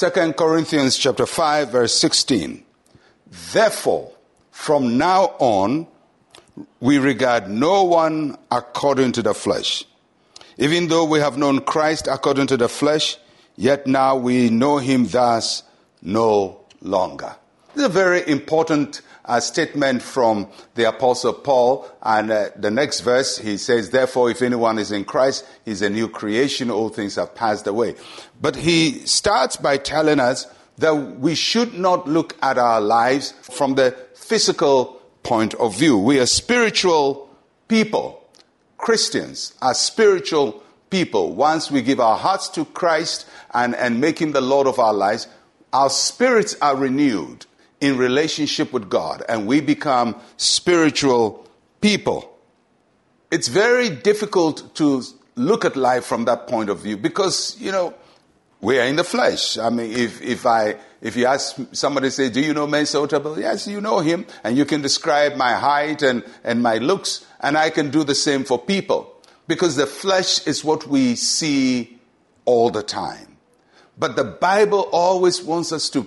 2 Corinthians chapter 5 verse 16. Therefore, from now on, we regard no one according to the flesh. Even though we have known Christ according to the flesh, yet now we know him thus no longer. This is a very important uh, statement from the Apostle Paul. And uh, the next verse, he says, Therefore, if anyone is in Christ, he's a new creation. All things have passed away. But he starts by telling us that we should not look at our lives from the physical point of view. We are spiritual people. Christians are spiritual people. Once we give our hearts to Christ and, and make him the Lord of our lives, our spirits are renewed in relationship with God and we become spiritual people. It's very difficult to look at life from that point of view because, you know, we are in the flesh. I mean, if, if I, if you ask somebody, say, do you know Mensa Otabil? Yes, you know him and you can describe my height and, and my looks and I can do the same for people because the flesh is what we see all the time. But the Bible always wants us to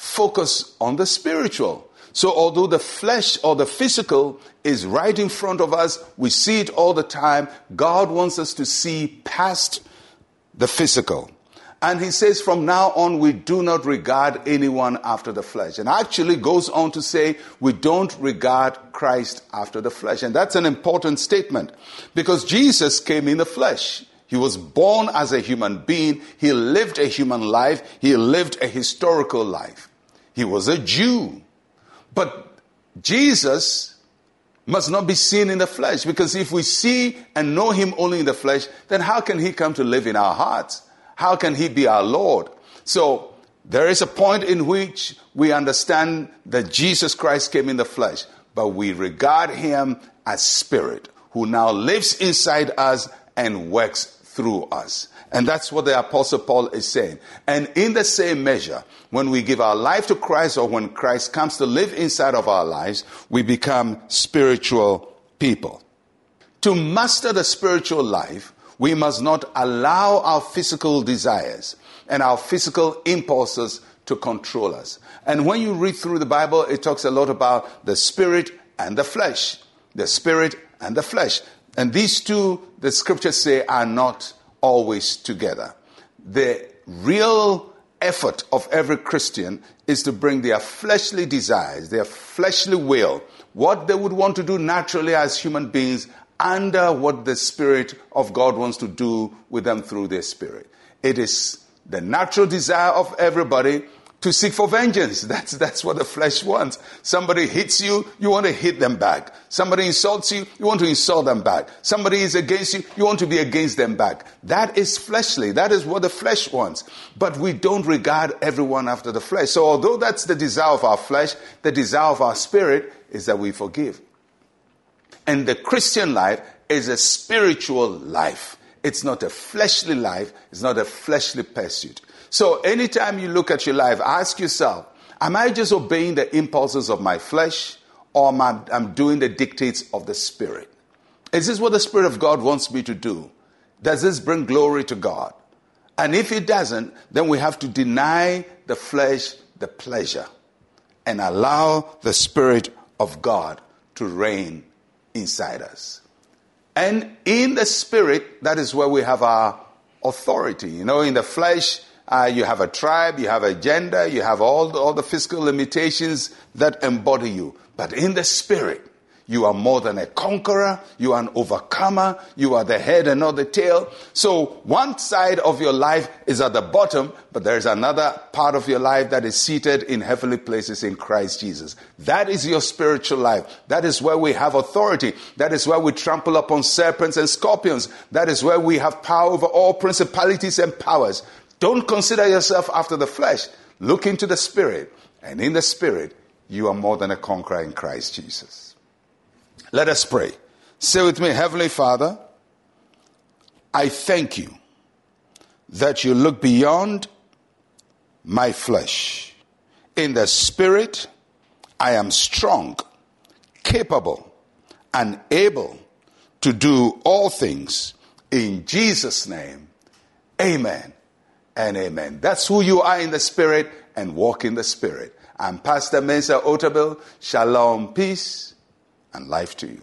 focus on the spiritual. So, although the flesh or the physical is right in front of us, we see it all the time, God wants us to see past the physical. And he says, from now on, we do not regard anyone after the flesh. And actually goes on to say, we don't regard Christ after the flesh. And that's an important statement because Jesus came in the flesh. He was born as a human being. He lived a human life. He lived a historical life. He was a Jew. But Jesus must not be seen in the flesh because if we see and know him only in the flesh, then how can he come to live in our hearts? How can he be our Lord? So there is a point in which we understand that Jesus Christ came in the flesh, but we regard him as spirit who now lives inside us and works through us. And that's what the apostle Paul is saying. And in the same measure, when we give our life to Christ or when Christ comes to live inside of our lives, we become spiritual people. To master the spiritual life, we must not allow our physical desires and our physical impulses to control us. And when you read through the Bible, it talks a lot about the spirit and the flesh. The spirit and the flesh. And these two, the scriptures say, are not always together. The real effort of every Christian is to bring their fleshly desires, their fleshly will, what they would want to do naturally as human beings, under what the Spirit of God wants to do with them through their Spirit. It is the natural desire of everybody to seek for vengeance. That's, that's what the flesh wants. Somebody hits you, you want to hit them back. Somebody insults you, you want to insult them back. Somebody is against you, you want to be against them back. That is fleshly. That is what the flesh wants. But we don't regard everyone after the flesh. So although that's the desire of our flesh, the desire of our spirit is that we forgive. And the Christian life is a spiritual life. It's not a fleshly life. It's not a fleshly pursuit. So anytime you look at your life, ask yourself, am I just obeying the impulses of my flesh or am I am doing the dictates of the Spirit? Is this what the Spirit of God wants me to do? Does this bring glory to God? And if it doesn't, then we have to deny the flesh the pleasure and allow the Spirit of God to reign inside us. And in the Spirit, that is where we have our authority. You know, in the flesh, uh, you have a tribe, you have a gender, you have all the, all the physical limitations that embody you. But in the spirit, you are more than a conqueror. You are an overcomer. You are the head and not the tail. So one side of your life is at the bottom, but there's another part of your life that is seated in heavenly places in Christ Jesus. That is your spiritual life. That is where we have authority. That is where we trample upon serpents and scorpions. That is where we have power over all principalities and powers. Don't consider yourself after the flesh. Look into the Spirit. And in the Spirit, you are more than a conqueror in Christ Jesus. Let us pray. Say with me, Heavenly Father, I thank you that you look beyond my flesh. In the Spirit, I am strong, capable, and able to do all things. In Jesus' name, amen and amen. That's who you are in the Spirit and walk in the Spirit. I'm Pastor Mensa Otabil. Shalom, peace, and life to you.